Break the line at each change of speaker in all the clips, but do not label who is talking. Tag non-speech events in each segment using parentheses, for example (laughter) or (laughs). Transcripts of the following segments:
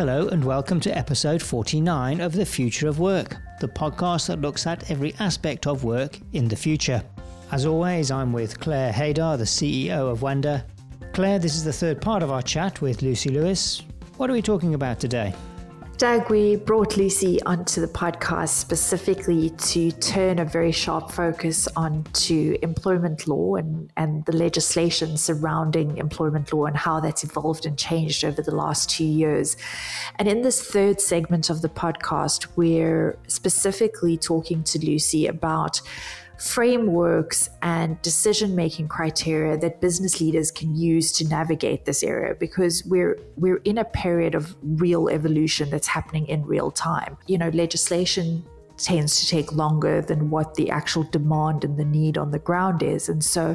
Hello, and welcome to episode 49 of The Future of Work, the podcast that looks at every aspect of work in the future. As always, I'm with Claire Haydar, the CEO of Wndyr. Claire, this is the third part of our chat with Lucy Lewis. What are we talking about today?
Doug, we brought Lucy onto the podcast specifically to turn a very sharp focus onto employment law and, and the legislation surrounding employment law and how that's evolved and changed over the last two years. And in this third segment of the podcast, we're specifically talking to Lucy about frameworks and decision making criteria that business leaders can use to navigate this area because we're we're in a period of real evolution that's happening in real time. You know legislation tends to take longer than what the actual demand and the need on the ground is. And so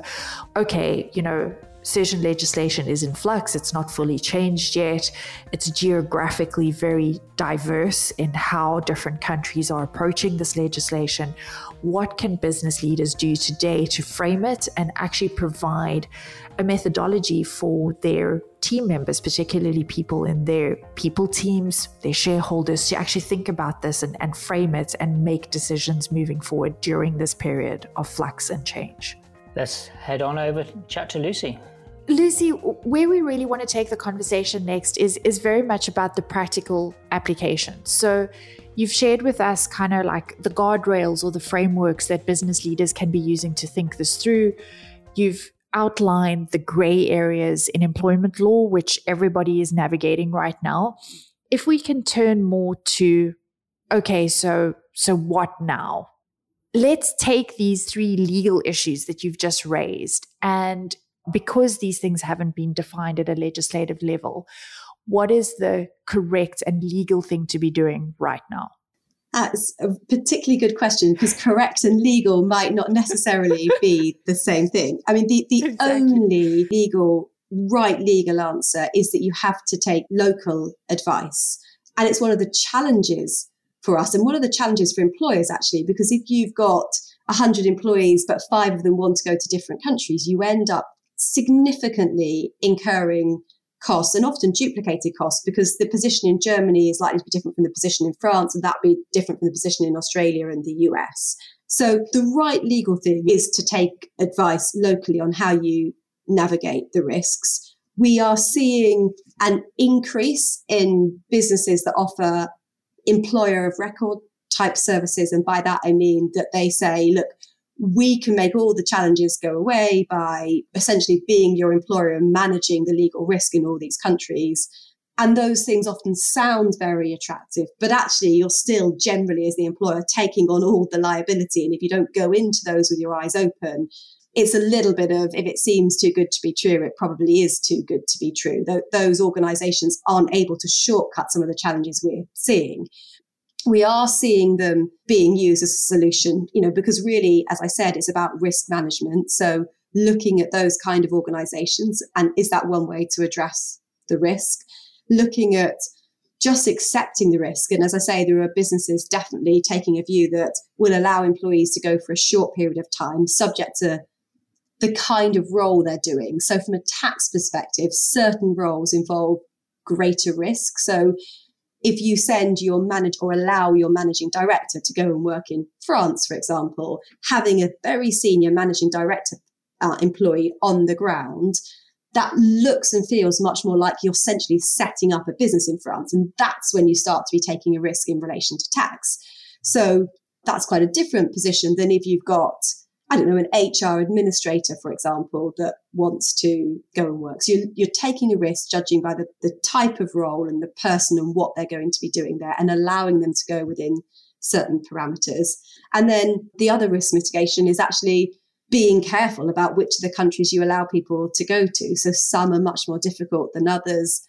okay you know certain legislation is in flux. It's not fully changed yet. It's geographically very diverse in how different countries are approaching this legislation. What can business leaders do today to frame it and actually provide a methodology for their team members, particularly people in their people teams, their shareholders, to actually think about this and, and frame it and make decisions moving forward during this period of flux and change?
Let's head on over chat to Lucy.
Lucy, where we really want to take the conversation next is is very much about the practical application. So you've shared with us kind of like the guardrails or the frameworks that business leaders can be using to think this through. You've outlined the gray areas in employment law, which everybody is navigating right now. If we can turn more to, okay, so so what now? Let's take these three legal issues that you've just raised and because these things haven't been defined at a legislative level, what is the correct and legal thing to be doing right now?
That's a particularly good question because correct and legal might not necessarily (laughs) be the same thing. I mean, the, the exactly. only legal, right legal answer is that you have to take local advice. And it's one of the challenges for us and one of the challenges for employers, actually, because if you've got 100 employees, but five of them want to go to different countries, you end up significantly incurring costs and often duplicated costs because the position in Germany is likely to be different from the position in France and that be different from the position in Australia and the US. So the right legal thing is to take advice locally on how you navigate the risks. We are seeing an increase in businesses that offer employer of record type services. And by that, I mean that they say, look, we can make all the challenges go away by essentially being your employer and managing the legal risk in all these countries. And those things often sound very attractive, but actually you're still generally as the employer taking on all the liability. And if you don't go into those with your eyes open, it's a little bit of if it seems too good to be true, it probably is too good to be true. Th- those organizations aren't able to shortcut some of the challenges we're seeing we are seeing them being used as a solution, you know, because really, as I said, it's about risk management. So looking at those kind of organizations and is that one way to address the risk? Looking at just accepting the risk. And as I say, there are businesses definitely taking a view that will allow employees to go for a short period of time, subject to the kind of role they're doing. So from a tax perspective, certain roles involve greater risk. So if you send your manager or allow your managing director to go and work in France, for example, having a very senior managing director uh, employee on the ground, that looks and feels much more like you're essentially setting up a business in France. And that's when you start to be taking a risk in relation to tax. So that's quite a different position than if you've got I don't know, an HR administrator, for example, that wants to go and work. So you're, you're, taking a risk judging by the, the type of role and the person and what they're going to be doing there and allowing them to go within certain parameters. And then the other risk mitigation is actually being careful about which of the countries you allow people to go to. So some are much more difficult than others.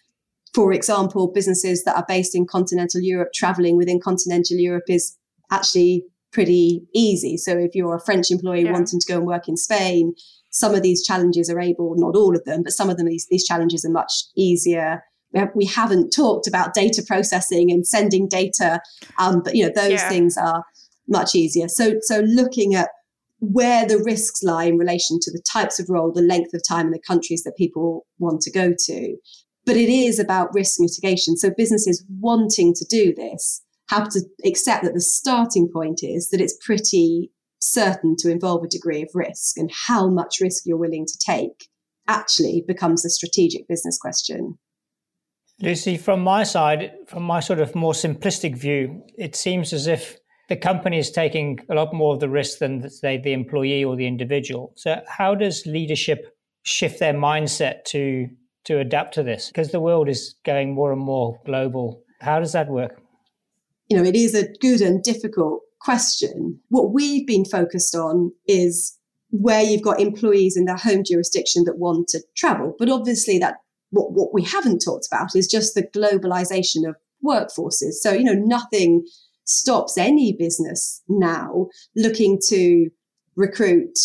For example, businesses that are based in continental Europe, traveling within continental Europe is actually pretty easy. So if you're a French employee yeah. wanting to go and work in Spain, some of these challenges are able, not all of them, but some of them, these, these challenges are much easier. We, have, we haven't talked about data processing and sending data, um, but you know those yeah. things are much easier. So so looking at where the risks lie in relation to the types of role, the length of time, and the countries that people want to go to. But it is about risk mitigation. So businesses wanting to do this have to accept that the starting point is that it's pretty certain to involve a degree of risk and how much risk you're willing to take actually becomes a strategic business question.
Lucy, from my side, from my sort of more simplistic view, it seems as if the company is taking a lot more of the risk than, say, the employee or the individual. So, how does leadership shift their mindset to to adapt to this? Because the world is going more and more global. How does that work?
You know, it is a good and difficult question. What we've been focused on is where you've got employees in their home jurisdiction that want to travel. But obviously, that what, what we haven't talked about is just the globalization of workforces. So, you know, nothing stops any business now looking to recruit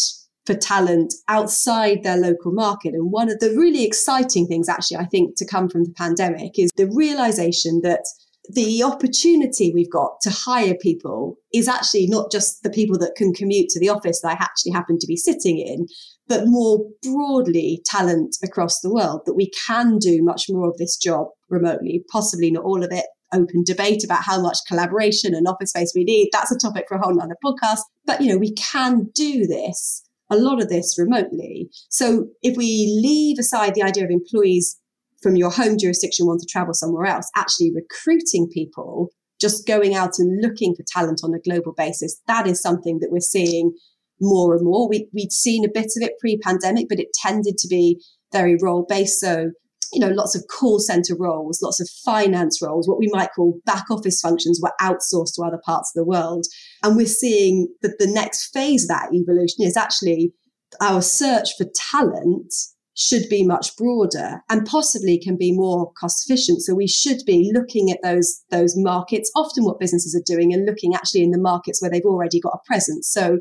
for talent outside their local market. And one of the really exciting things, actually, I think, to come from the pandemic is the realization that the opportunity we've got to hire people is actually not just the people that can commute to the office that I actually happen to be sitting in, but more broadly talent across the world that we can do much more of this job remotely, possibly not all of it. Open debate about how much collaboration and office space we need. That's a topic for a whole other podcast. But you know, we can do this, a lot of this remotely. So if we leave aside the idea of employees from your home jurisdiction want to travel somewhere else, actually recruiting people, just going out and looking for talent on a global basis, that is something that we're seeing more and more. We, we'd seen a bit of it pre pandemic, but it tended to be very role based. So, you know, lots of call center roles, lots of finance roles, what we might call back office functions were outsourced to other parts of the world. And we're seeing that the next phase of that evolution is actually our search for talent should be much broader and possibly can be more cost efficient. So we should be looking at those, those markets, often what businesses are doing and looking actually in the markets where they've already got a presence. So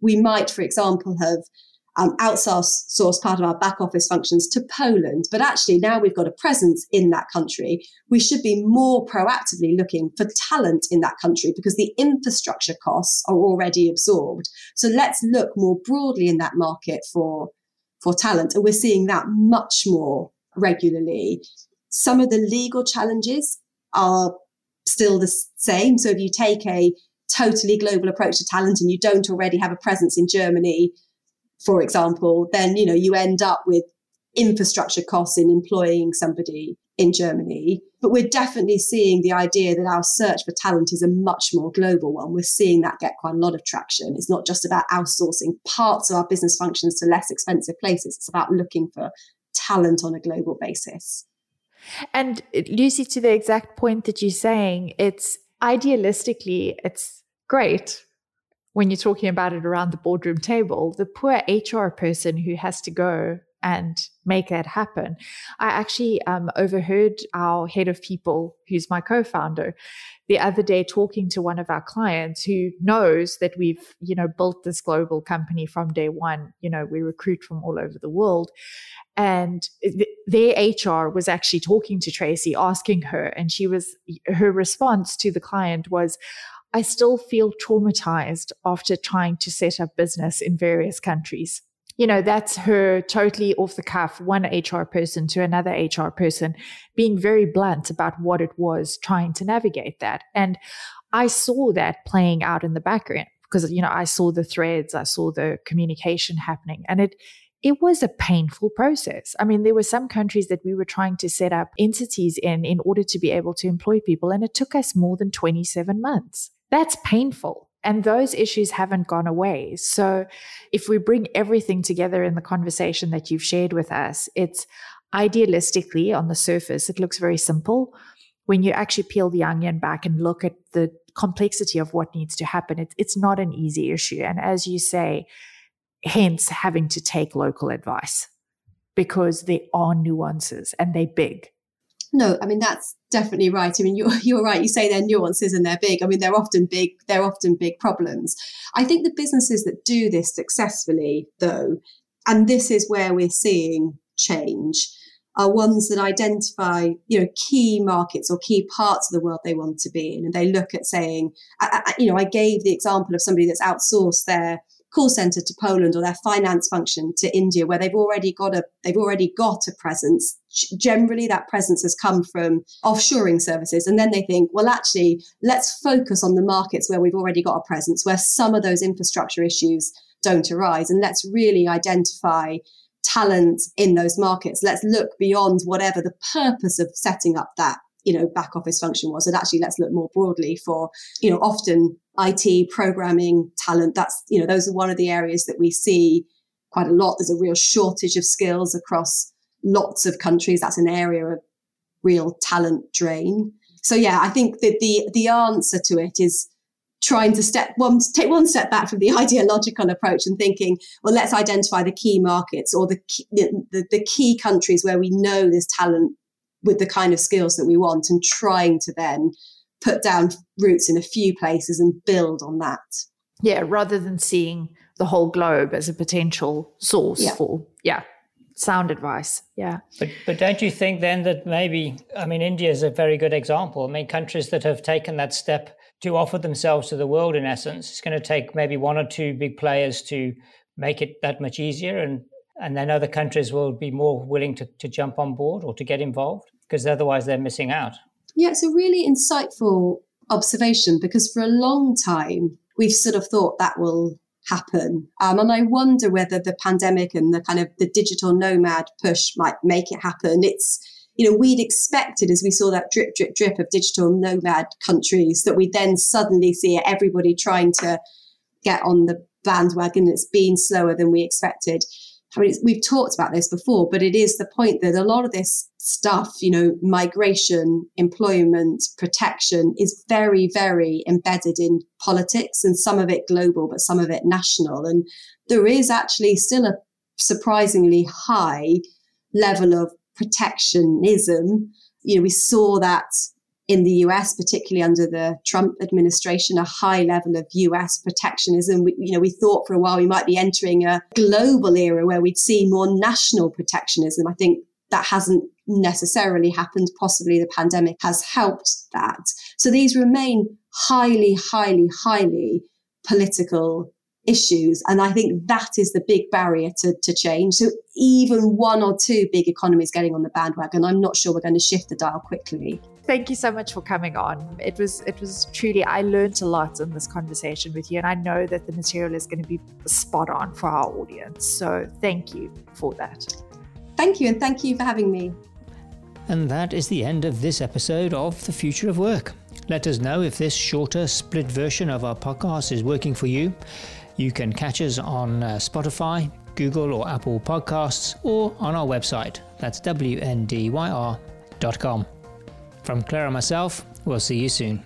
we might, for example, have um, outsourced part of our back office functions to Poland, but actually now we've got a presence in that country. We should be more proactively looking for talent in that country because the infrastructure costs are already absorbed. So let's look more broadly in that market for for talent. And we're seeing that much more regularly. Some of the legal challenges are still the same. So if you take a totally global approach to talent and you don't already have a presence in Germany, for example, then you know you end up with infrastructure costs in employing somebody in Germany. But we're definitely seeing the idea that our search for talent is a much more global one. We're seeing that get quite a lot of traction. It's not just about outsourcing parts of our business functions to less expensive places, it's about looking for talent on a global basis.
And uh, Lucy, to the exact point that you're saying, it's idealistically, it's great when you're talking about it around the boardroom table. The poor HR person who has to go and make that happen. I actually um, overheard our head of people, who's my co founder, the other day talking to one of our clients who knows that we've, you know, built this global company from day one. You know, we recruit from all over the world. And th- their HR was actually talking to Tracy, asking her, and she was, her response to the client was, I still feel traumatized after trying to set up business in various countries you know, that's her totally off the cuff, one HR person to another HR person, being very blunt about what it was trying to navigate that. And I saw that playing out in the background because, you know, I saw the threads, I saw the communication happening, and it, it was a painful process. I mean, there were some countries that we were trying to set up entities in in order to be able to employ people, and it took us more than 27 months. That's painful. And those issues haven't gone away. So if we bring everything together in the conversation that you've shared with us, it's idealistically on the surface, it looks very simple. When you actually peel the onion back and look at the complexity of what needs to happen, it, it's not an easy issue. And as you say, hence having to take local advice because there are nuances and they're big.
No, I mean that's definitely right. I mean you're (laughs) you're right. You say they're nuances and they're big. I mean they're often big. They're often big problems. I think the businesses that do this successfully, though, and this is where we're seeing change, are ones that identify you know key markets or key parts of the world they want to be in, and they look at saying, I, I, you know, I gave the example of somebody that's outsourced their call center to Poland or their finance function to India, where they've already got a they've already got a presence generally that presence has come from offshoring services. And then they think, well, actually, let's focus on the markets where we've already got a presence, where some of those infrastructure issues don't arise. And let's really identify talent in those markets. Let's look beyond whatever the purpose of setting up that you know back office function was and actually let's look more broadly for you know often IT programming talent that's you know those are one of the areas that we see quite a lot there's a real shortage of skills across lots of countries that's an area of real talent drain. So yeah i think that the the answer to it is trying to step one take one step back from the (laughs) ideological approach and thinking well let's identify the key markets or the key, the, the key countries where we know there's talent with the kind of skills that we want and trying to then put down roots in a few places and build on that.
Yeah rather than seeing the whole globe as a potential source yeah. for yeah sound advice. Yeah.
But but don't you think then that maybe i mean india is a very good example. I mean countries that have taken that step to offer themselves to the world in essence it's going to take maybe one or two big players to make it that much easier and and then other countries will be more willing to, to jump on board or to get involved because otherwise they're missing out.
Yeah it's a really insightful observation because for a long time we've sort of thought that will happen um, and i wonder whether the pandemic and the kind of the digital nomad push might make it happen it's you know, we'd expected as we saw that drip, drip, drip of digital nomad countries that we'd then suddenly see everybody trying to get on the bandwagon. It's been slower than we expected. I mean, we've talked about this before, but it is the point that a lot of this stuff, you know, migration, employment, protection is very, very embedded in politics and some of it global, but some of it national. And there is actually still a surprisingly high level of protectionism. You know, we saw that in the US, particularly under the Trump administration, a high level of US protectionism. We, you know, we thought for a while we might be entering a global era where we'd see more national protectionism. I think that hasn't necessarily happened. Possibly the pandemic has helped that. So these remain highly, highly, highly political issues. And I think that is the big barrier to, to change. So even one or two big economies getting on the bandwagon, I'm not sure we're going to shift the dial quickly.
Thank you so much for coming on. It was it was truly I learned a lot in this conversation with you and I know that the material is going to be spot on for our audience. So thank you for that.
Thank you and thank you for having me.
And that is the end of this episode of The Future of Work. Let us know if this shorter split version of our podcast is working for you. You can catch us on uh, Spotify, Google, or Apple Podcasts, or on our website. That's wndyr.com. From Claire and myself, we'll see you soon.